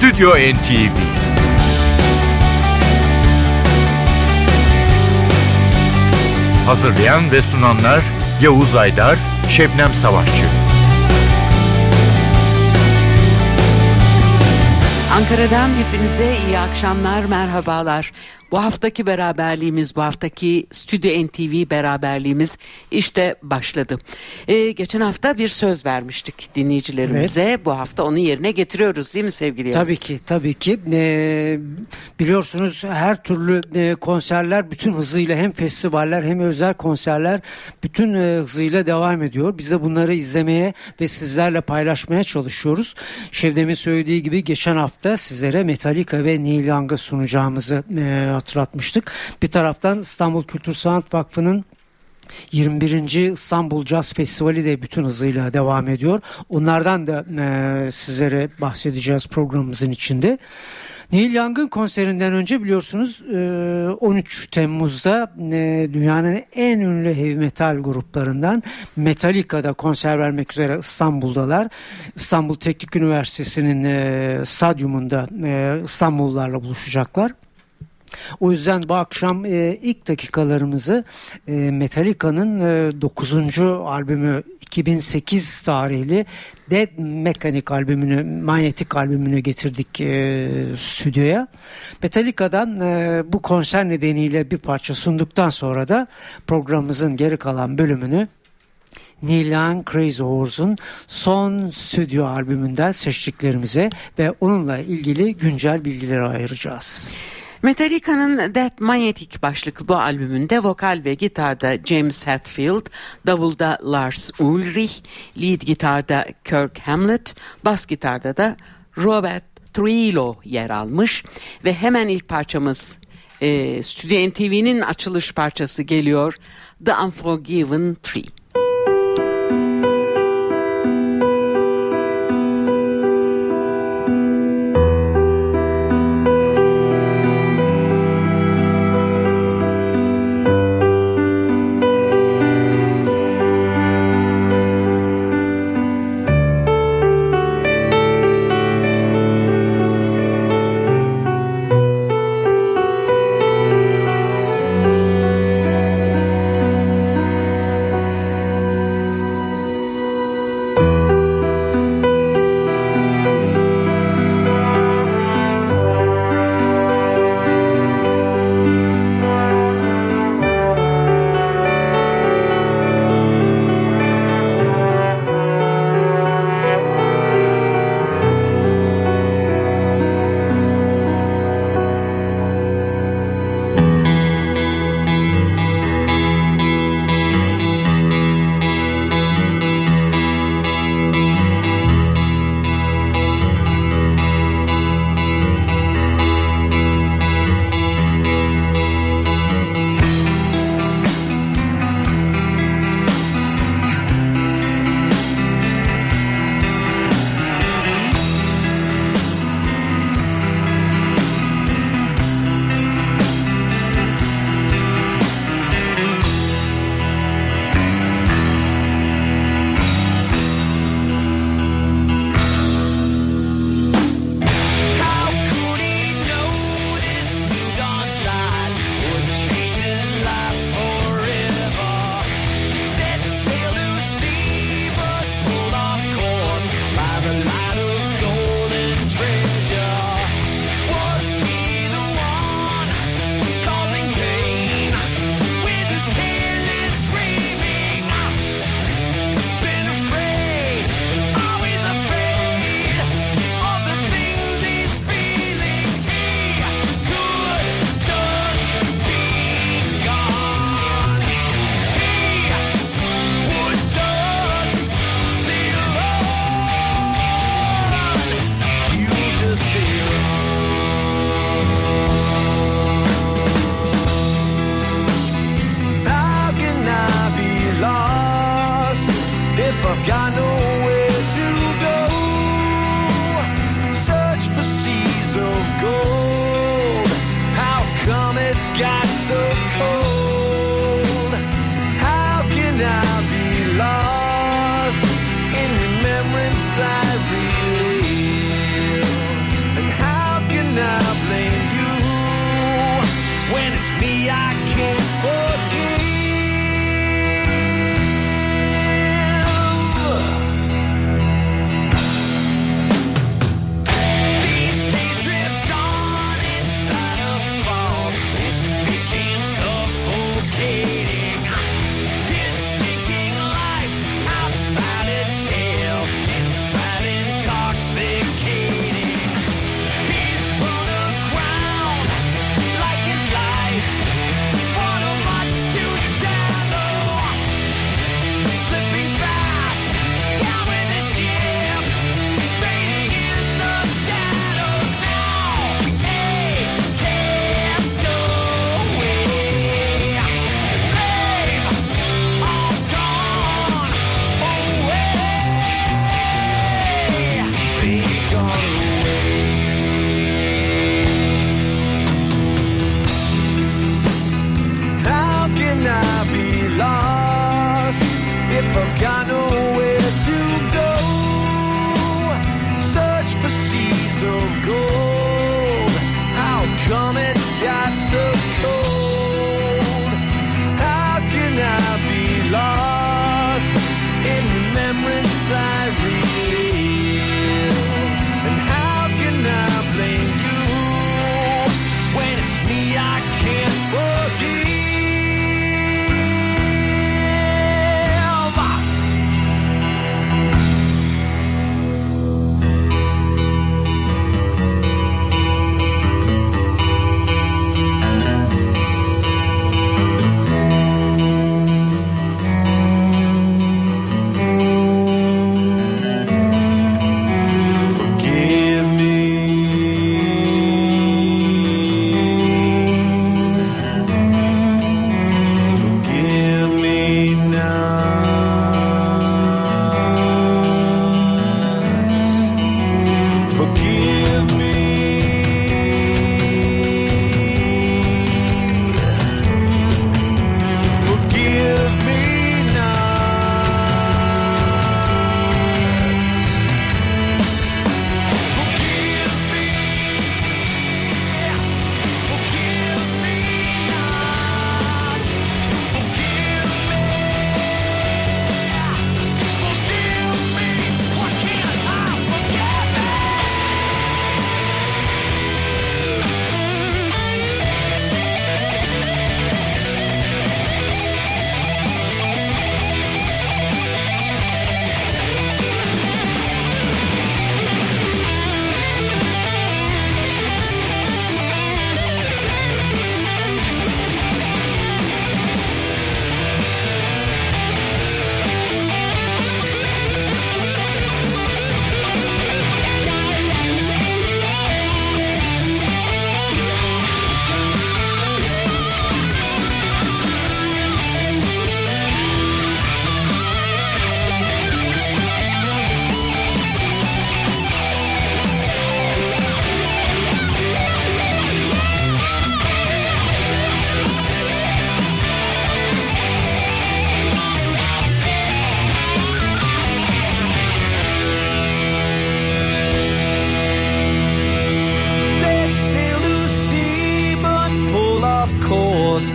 Stüdyo NTV Hazırlayan ve sunanlar Yavuz Aydar, Şebnem Savaşçı. Ankara'dan hepinize iyi akşamlar, merhabalar. Bu haftaki beraberliğimiz, bu haftaki Stüdyo NTV beraberliğimiz işte başladı. Ee, geçen hafta bir söz vermiştik dinleyicilerimize. Evet. Bu hafta onu yerine getiriyoruz değil mi sevgili Yavuz? Tabii ki, tabii ki. Ee, biliyorsunuz her türlü e, konserler bütün hızıyla hem festivaller hem özel konserler bütün e, hızıyla devam ediyor. Biz de bunları izlemeye ve sizlerle paylaşmaya çalışıyoruz. Şevdem'in söylediği gibi geçen hafta sizlere Metallica ve Neil Young'ı sunacağımızı e, hatırlatmıştık. Bir taraftan İstanbul Kültür Sanat Vakfı'nın 21. İstanbul Jazz Festivali de bütün hızıyla devam ediyor. Onlardan da e, sizlere bahsedeceğiz programımızın içinde. Neil Young'ın konserinden önce biliyorsunuz 13 e, Temmuz'da e, dünyanın en ünlü heavy metal gruplarından Metallica'da konser vermek üzere İstanbul'dalar. İstanbul Teknik Üniversitesi'nin e, stadyumunda İstanbullularla buluşacaklar. O yüzden bu akşam e, ilk dakikalarımızı e, Metallica'nın e, 9. albümü 2008 tarihli Dead Mechanic albümünü, manyetik albümünü getirdik e, stüdyoya. Metallica'dan e, bu konser nedeniyle bir parça sunduktan sonra da programımızın geri kalan bölümünü Young Crazy Horse'un son stüdyo albümünden seçtiklerimize ve onunla ilgili güncel bilgileri ayıracağız. Metallica'nın Death Magnetic başlıklı bu albümünde vokal ve gitarda James Hetfield, davulda Lars Ulrich, lead gitarda Kirk Hamlet, bas gitarda da Robert Trujillo yer almış ve hemen ilk parçamız e, Studio NTV'nin açılış parçası geliyor The Unforgiven Tree.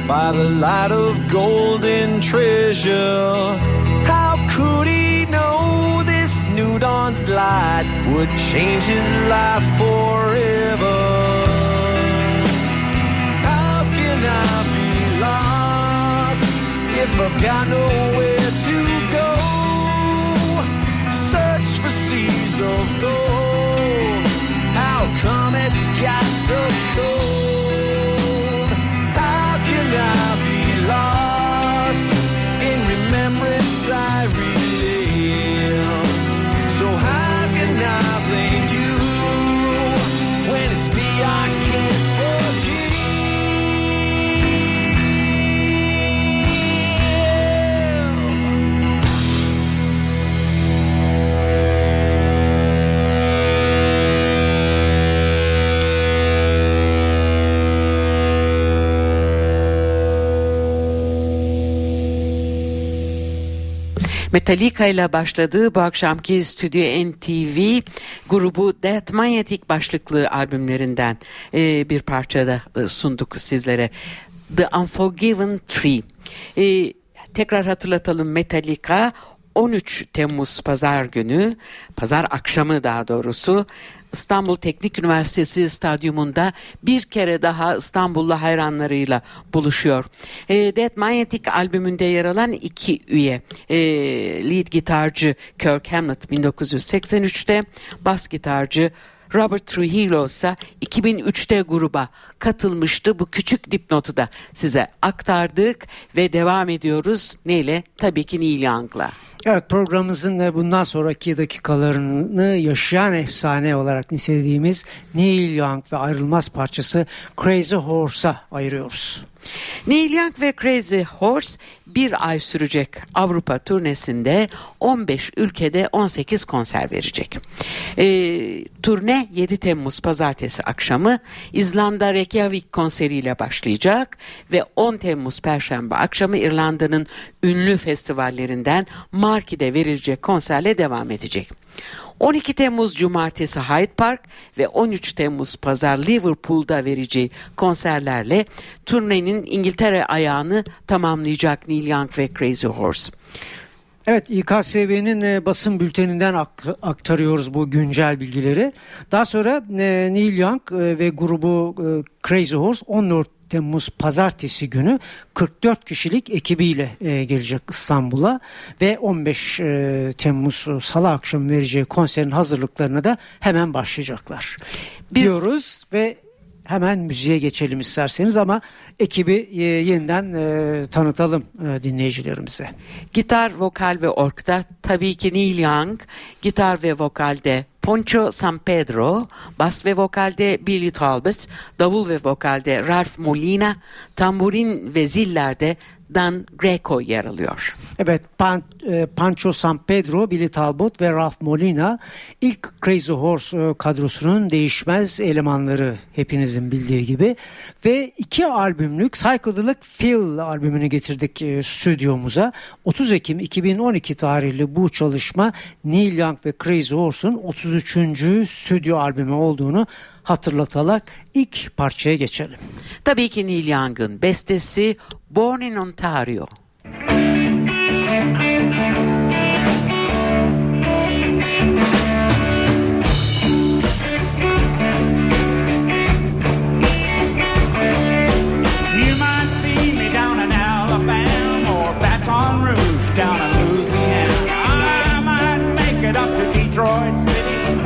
By the light of golden treasure. How could he know this new dawn's light would change his life forever? How can I be lost if I've got nowhere to go? Search for seas of gold. How come it's got so cold? Metallica ile başladığı bu akşamki Stüdyo NTV grubu Death Magnetic başlıklı albümlerinden e, bir parçada e, sunduk sizlere. The Unforgiven Tree. E, tekrar hatırlatalım Metallica 13 Temmuz pazar günü, pazar akşamı daha doğrusu İstanbul Teknik Üniversitesi stadyumunda bir kere daha İstanbullu hayranlarıyla buluşuyor. E, Dead Magnetic albümünde yer alan iki üye, e, lead gitarcı Kirk Hammett 1983'te, bas gitarcı Robert Trujillo ise 2003'te gruba katılmıştı. Bu küçük dipnotu da size aktardık ve devam ediyoruz. Neyle? Tabii ki Neil Young'la. Evet programımızın e, bundan sonraki dakikalarını yaşayan efsane olarak nitelediğimiz Neil Young ve ayrılmaz parçası Crazy Horse'a ayırıyoruz. Neil Young ve Crazy Horse bir ay sürecek Avrupa turnesinde 15 ülkede 18 konser verecek. Ee, turne 7 Temmuz pazartesi akşamı İzlanda Reykjavik konseriyle başlayacak ve 10 Temmuz perşembe akşamı İrlanda'nın ünlü festivallerinden Marki'de verilecek konserle devam edecek. 12 Temmuz Cumartesi Hyde Park ve 13 Temmuz Pazar Liverpool'da vereceği konserlerle turnenin İngiltere ayağını tamamlayacak Neil Young ve Crazy Horse. Evet İKSV'nin e, basın bülteninden ak- aktarıyoruz bu güncel bilgileri. Daha sonra e, Neil Young e, ve grubu Crazy Horse 14 Temmuz pazartesi günü 44 kişilik ekibiyle e, gelecek İstanbul'a ve 15 e, Temmuz salı akşamı vereceği konserin hazırlıklarına da hemen başlayacaklar. Biz- Diyoruz ve hemen müziğe geçelim isterseniz ama ekibi e, yeniden e, tanıtalım e, dinleyicilerimize. Gitar, vokal ve orkta tabii ki Neil Young, gitar ve vokalde Poncho San Pedro, bas ve vokalde Billy Talbot, davul ve vokalde Ralph Molina, tamburin ve zillerde Dan Greco yer alıyor. Evet, Pan, e, Pancho San Pedro, Billy Talbot ve Ralph Molina ilk Crazy Horse e, kadrosunun değişmez elemanları hepinizin bildiği gibi ve iki albümlük Psychedelic Feel albümünü getirdik e, stüdyomuza. 30 Ekim 2012 tarihli bu çalışma Neil Young ve Crazy Horse'un 33. stüdyo albümü olduğunu hatırlatarak ilk parçaya geçelim. Tabii ki Neil Young'ın bestesi Born in Ontario.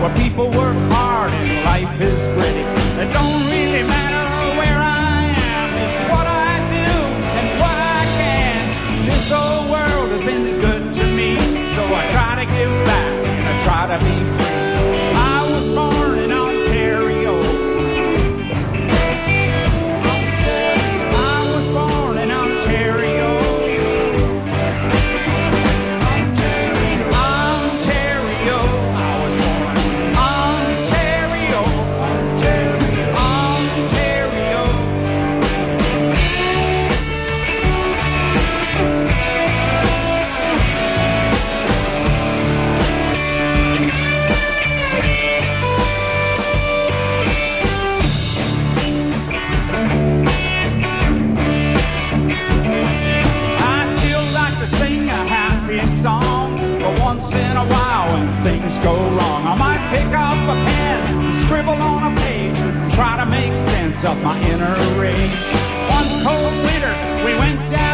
Where people work hard and life is glimpse of my inner rage. One cold winter, we went down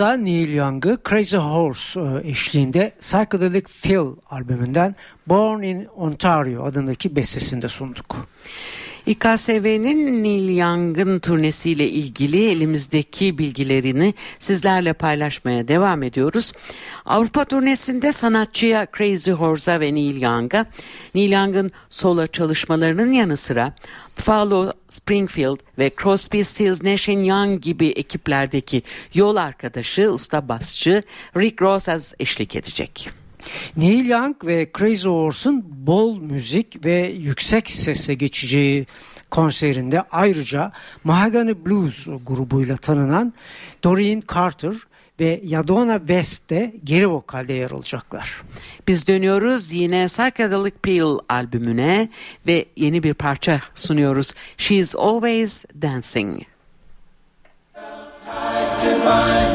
Usta Neil Young'ı Crazy Horse e, eşliğinde Psychedelic Phil albümünden Born in Ontario adındaki bestesinde sunduk. İKSV'nin Neil Young'ın turnesiyle ilgili elimizdeki bilgilerini sizlerle paylaşmaya devam ediyoruz. Avrupa turnesinde sanatçıya Crazy Horse'a ve Neil Young'a, Neil Young'ın solo çalışmalarının yanı sıra Buffalo Springfield ve Crosby, Stills, Nash Young gibi ekiplerdeki yol arkadaşı usta basçı Rick Rosas eşlik edecek. Neil Young ve Crazy Horse'un bol müzik ve yüksek sesle geçeceği konserinde ayrıca Mahogany Blues grubuyla tanınan Doreen Carter ve Yadona West de geri vokalde yer alacaklar. Biz dönüyoruz yine Psychedelic Peel albümüne ve yeni bir parça sunuyoruz. She's Always Dancing. She's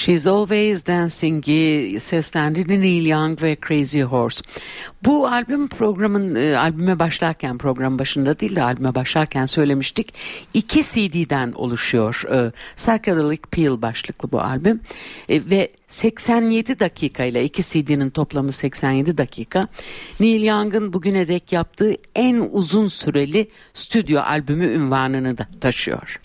She's Always Dancing'i seslendirdi Neil Young ve Crazy Horse. Bu albüm programın e, albüme başlarken program başında değil de albüme başlarken söylemiştik. İki CD'den oluşuyor. E, Psychedelic Peel başlıklı bu albüm. E, ve 87 dakika ile iki CD'nin toplamı 87 dakika. Neil Young'ın bugüne dek yaptığı en uzun süreli stüdyo albümü ünvanını da taşıyor.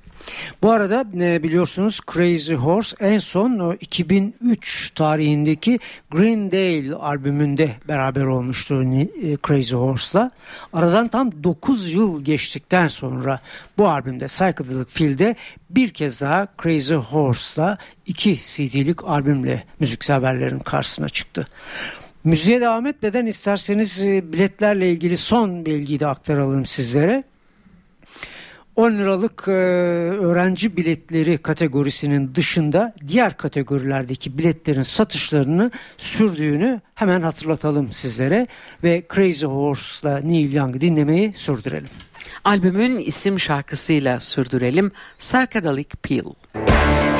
Bu arada e, biliyorsunuz Crazy Horse en son o 2003 tarihindeki Greendale albümünde beraber olmuştu e, Crazy Horse'la. Aradan tam 9 yıl geçtikten sonra bu albümde Psychedelic Field'de bir kez daha Crazy Horse'la iki CD'lik albümle müzikseverlerin karşısına çıktı. Müziğe devam etmeden isterseniz e, biletlerle ilgili son bilgiyi de aktaralım sizlere. 10 liralık e, öğrenci biletleri kategorisinin dışında diğer kategorilerdeki biletlerin satışlarını sürdüğünü hemen hatırlatalım sizlere ve Crazy Horse'la Neil Young'ı dinlemeyi sürdürelim. Albümün isim şarkısıyla sürdürelim Psychedelic Peel. Party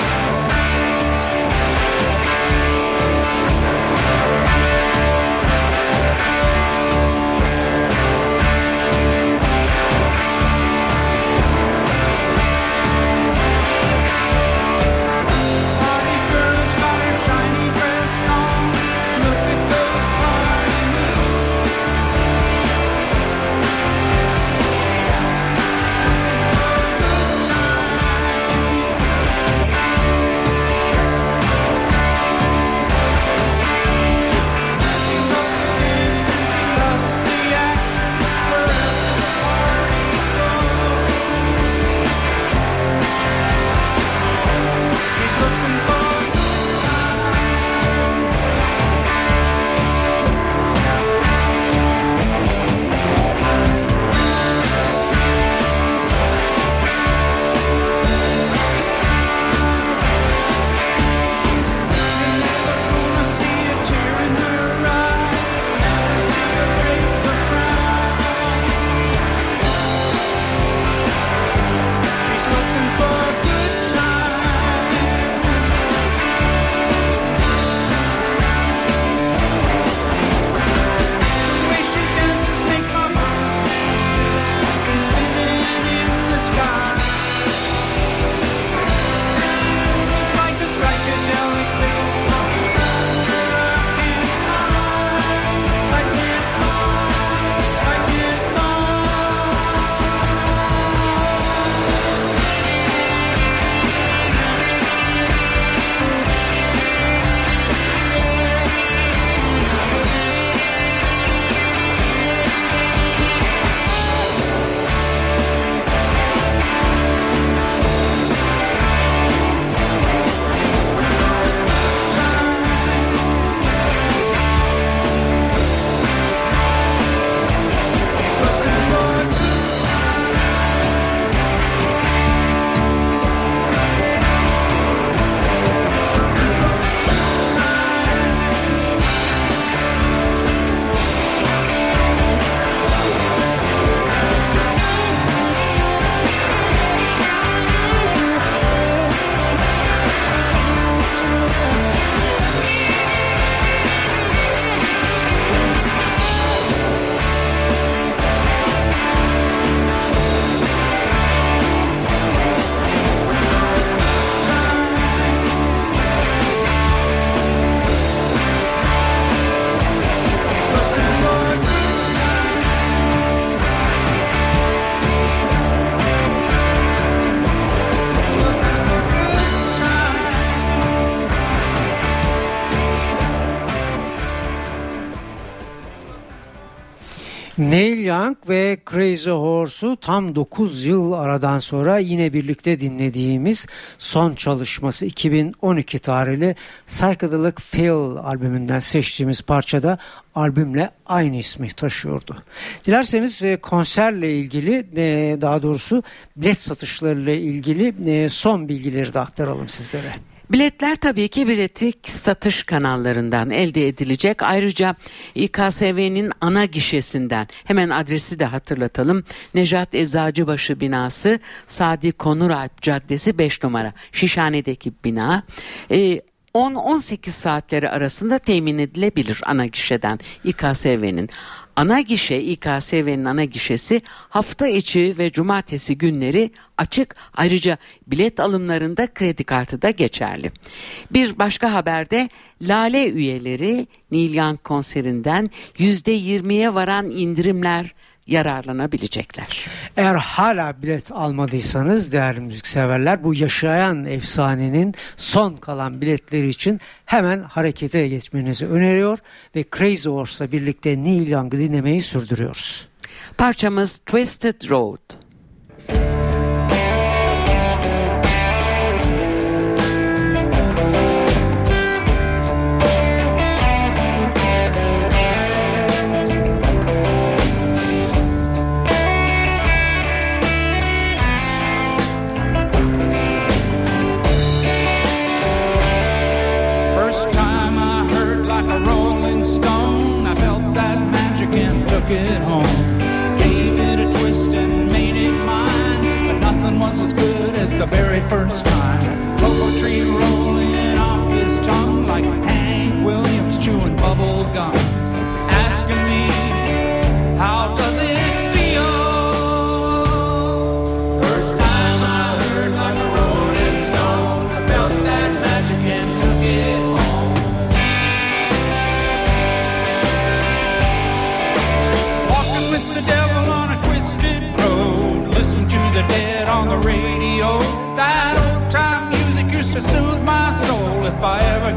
Neil Young ve Crazy Horse'u tam 9 yıl aradan sonra yine birlikte dinlediğimiz son çalışması 2012 tarihli Psychedelic Feel albümünden seçtiğimiz parçada albümle aynı ismi taşıyordu. Dilerseniz e, konserle ilgili e, daha doğrusu bilet satışlarıyla ilgili e, son bilgileri de aktaralım sizlere. Biletler tabii ki biletik satış kanallarından elde edilecek. Ayrıca İKSV'nin ana gişesinden hemen adresi de hatırlatalım. Necat Eczacıbaşı binası Sadi Konuralp Caddesi 5 numara Şişhane'deki bina. Ee, 10-18 saatleri arasında temin edilebilir ana gişeden İKSV'nin. Ana gişe İKSV'nin ana gişesi hafta içi ve cumartesi günleri açık. Ayrıca bilet alımlarında kredi kartı da geçerli. Bir başka haberde Lale üyeleri Nilyan konserinden %20'ye varan indirimler yararlanabilecekler. Eğer hala bilet almadıysanız değerli müzikseverler bu yaşayan efsanenin son kalan biletleri için hemen harekete geçmenizi öneriyor ve Crazy Horse'la birlikte Neil Young'ı dinlemeyi sürdürüyoruz. Parçamız Twisted Road.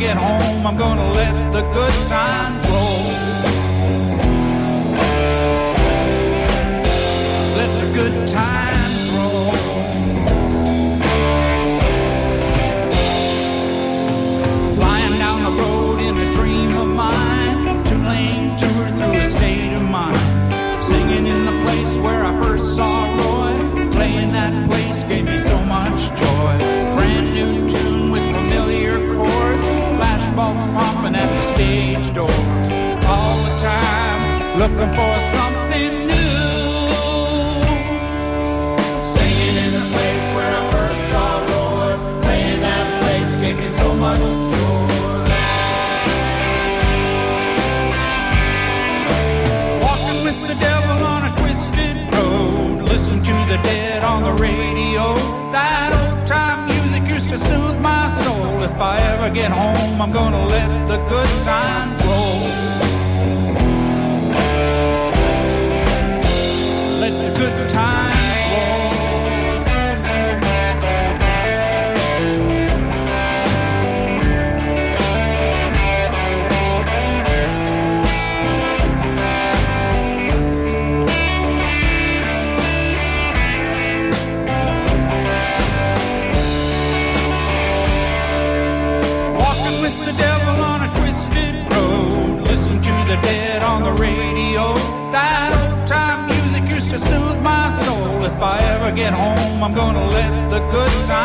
get home, I'm gonna let the good times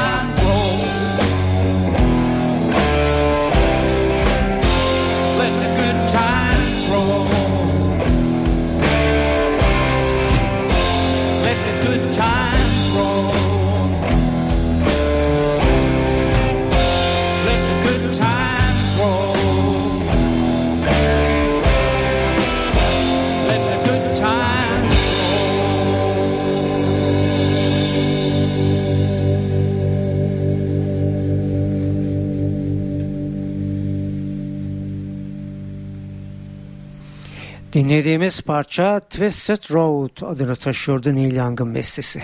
times. Dinlediğimiz parça Twisted Road adını taşıyordu Neil Young'ın bestesi.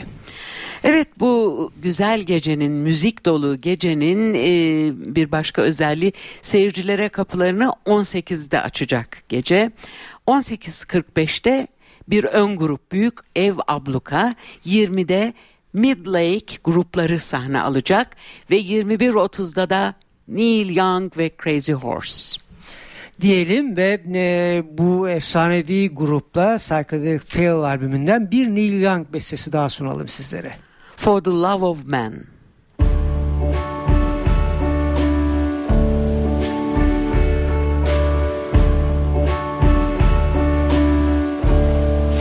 Evet bu güzel gecenin, müzik dolu gecenin e, bir başka özelliği seyircilere kapılarını 18'de açacak gece. 18.45'te bir ön grup Büyük Ev Abluka, 20'de Midlake grupları sahne alacak ve 21.30'da da Neil Young ve Crazy Horse diyelim ve e, bu efsanevi grupla Psychedelic Fail albümünden bir Neil Young bestesi daha sunalım sizlere. For the Love of Man.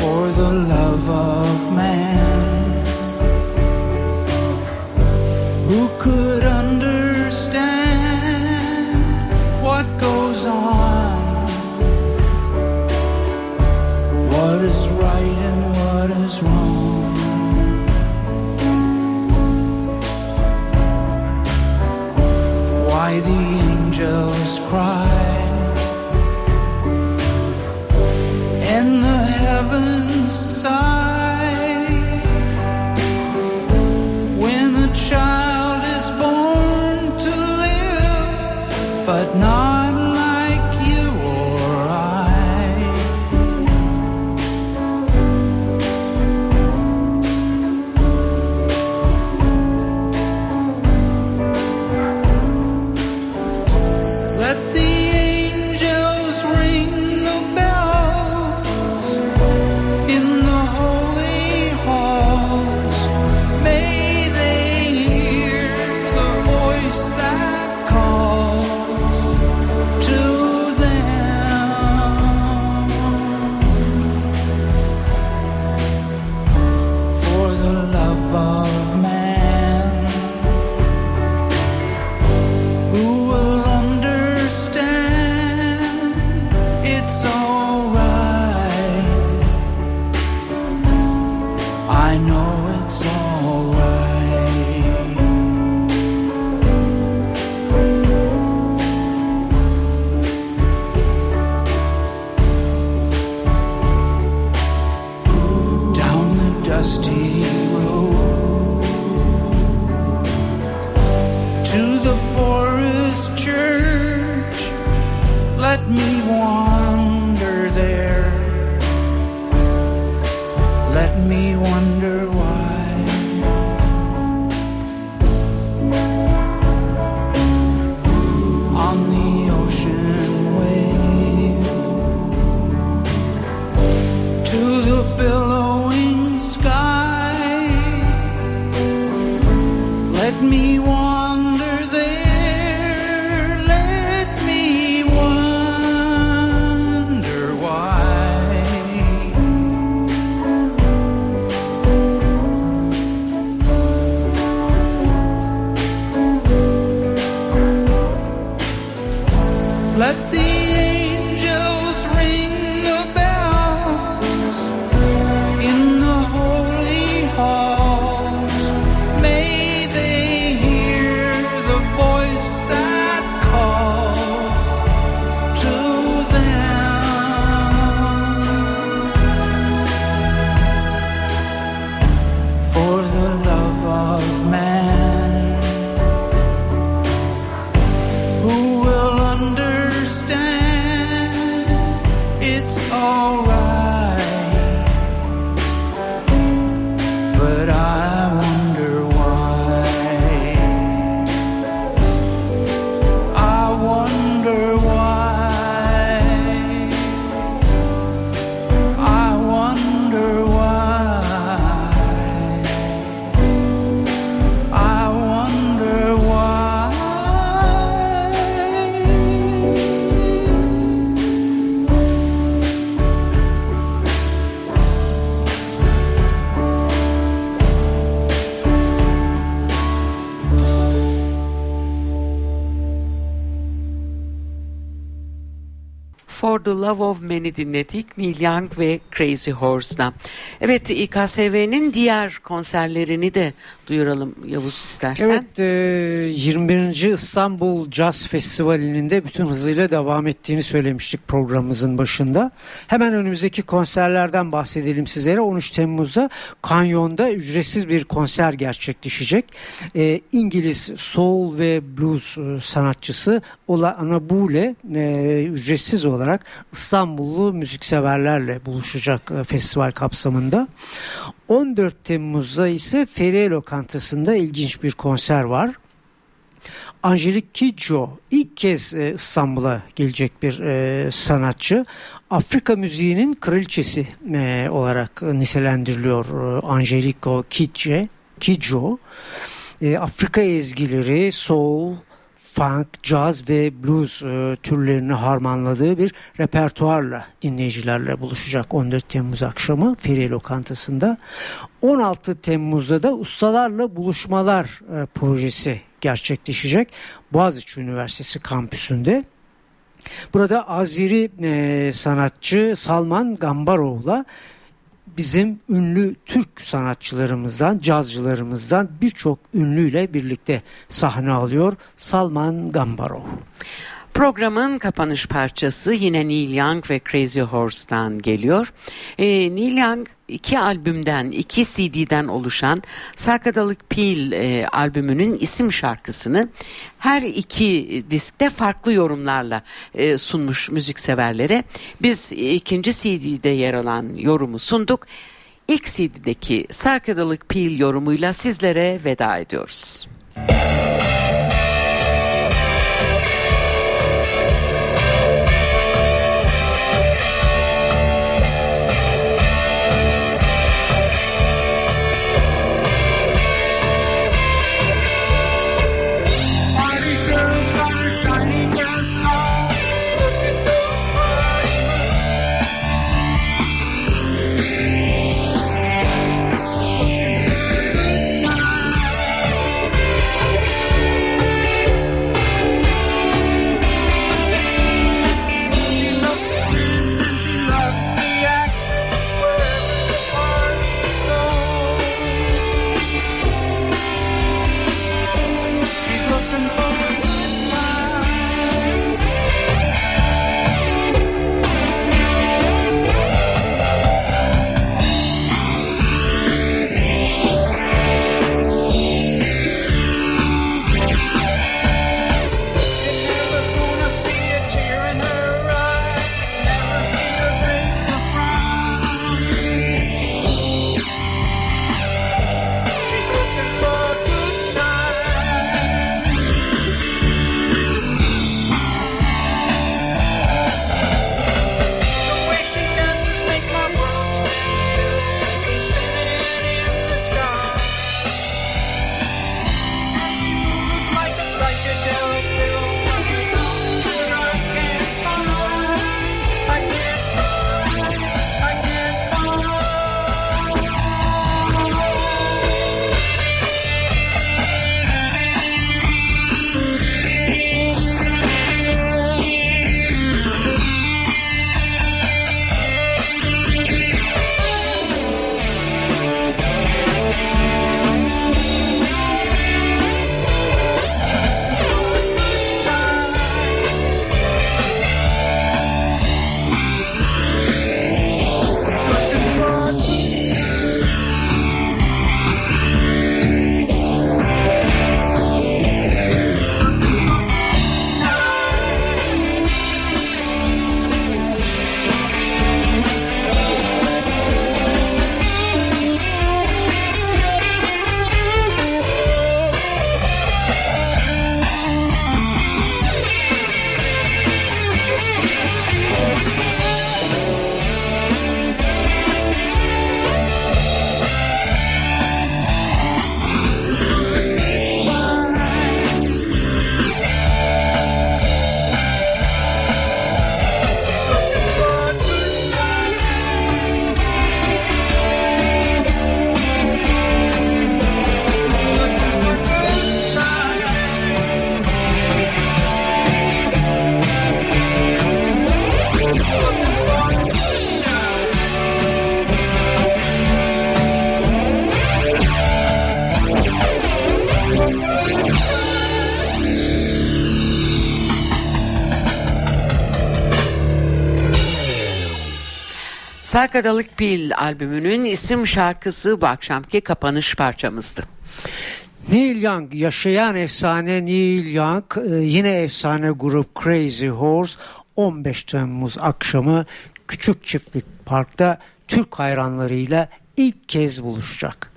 For the love of Love of Man'i dinledik. Neil Young ve Crazy Horse'dan. Evet İKSV'nin diğer konserlerini de duyuralım Yavuz istersen. Evet, e, 21. İstanbul Jazz Festivali'nin de bütün hızıyla devam ettiğini söylemiştik programımızın başında. Hemen önümüzdeki konserlerden bahsedelim sizlere. 13 Temmuz'da Kanyon'da ücretsiz bir konser gerçekleşecek. E, İngiliz soul ve blues e, sanatçısı Ola Anabule e, ücretsiz olarak İstanbullu müzikseverlerle buluşacak e, festival kapsamında. 14 Temmuz'da ise Feriye Lokantası'nda ilginç bir konser var. Angelique Kidjo ilk kez e, İstanbul'a gelecek bir e, sanatçı. Afrika müziğinin kraliçesi olarak e, nitelendiriliyor e, Angelique Kidjo. Afrika ezgileri, soul, funk, jazz ve blues e, türlerini harmanladığı bir repertuarla dinleyicilerle buluşacak 14 Temmuz akşamı Feriye Lokantası'nda. 16 Temmuz'da da Ustalarla Buluşmalar e, projesi gerçekleşecek Boğaziçi Üniversitesi kampüsünde. Burada Azeri e, sanatçı Salman Gambarov'la bizim ünlü Türk sanatçılarımızdan, cazcılarımızdan birçok ünlüyle birlikte sahne alıyor Salman Gambarov. Programın kapanış parçası yine Neil Young ve Crazy Horse'dan geliyor. Ee, Neil Young iki albümden, iki CD'den oluşan Psychedelic Peel e, albümünün isim şarkısını her iki diskte farklı yorumlarla e, sunmuş müzikseverlere. Biz ikinci CD'de yer alan yorumu sunduk. İlk CD'deki Psychedelic Peel yorumuyla sizlere veda ediyoruz. Psychedelic Pill albümünün isim şarkısı bu akşamki kapanış parçamızdı. Neil Young, yaşayan efsane Neil Young, e, yine efsane grup Crazy Horse 15 Temmuz akşamı Küçük Çiftlik Park'ta Türk hayranlarıyla ilk kez buluşacak.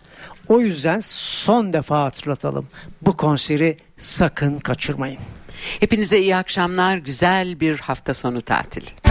O yüzden son defa hatırlatalım. Bu konseri sakın kaçırmayın. Hepinize iyi akşamlar, güzel bir hafta sonu tatili.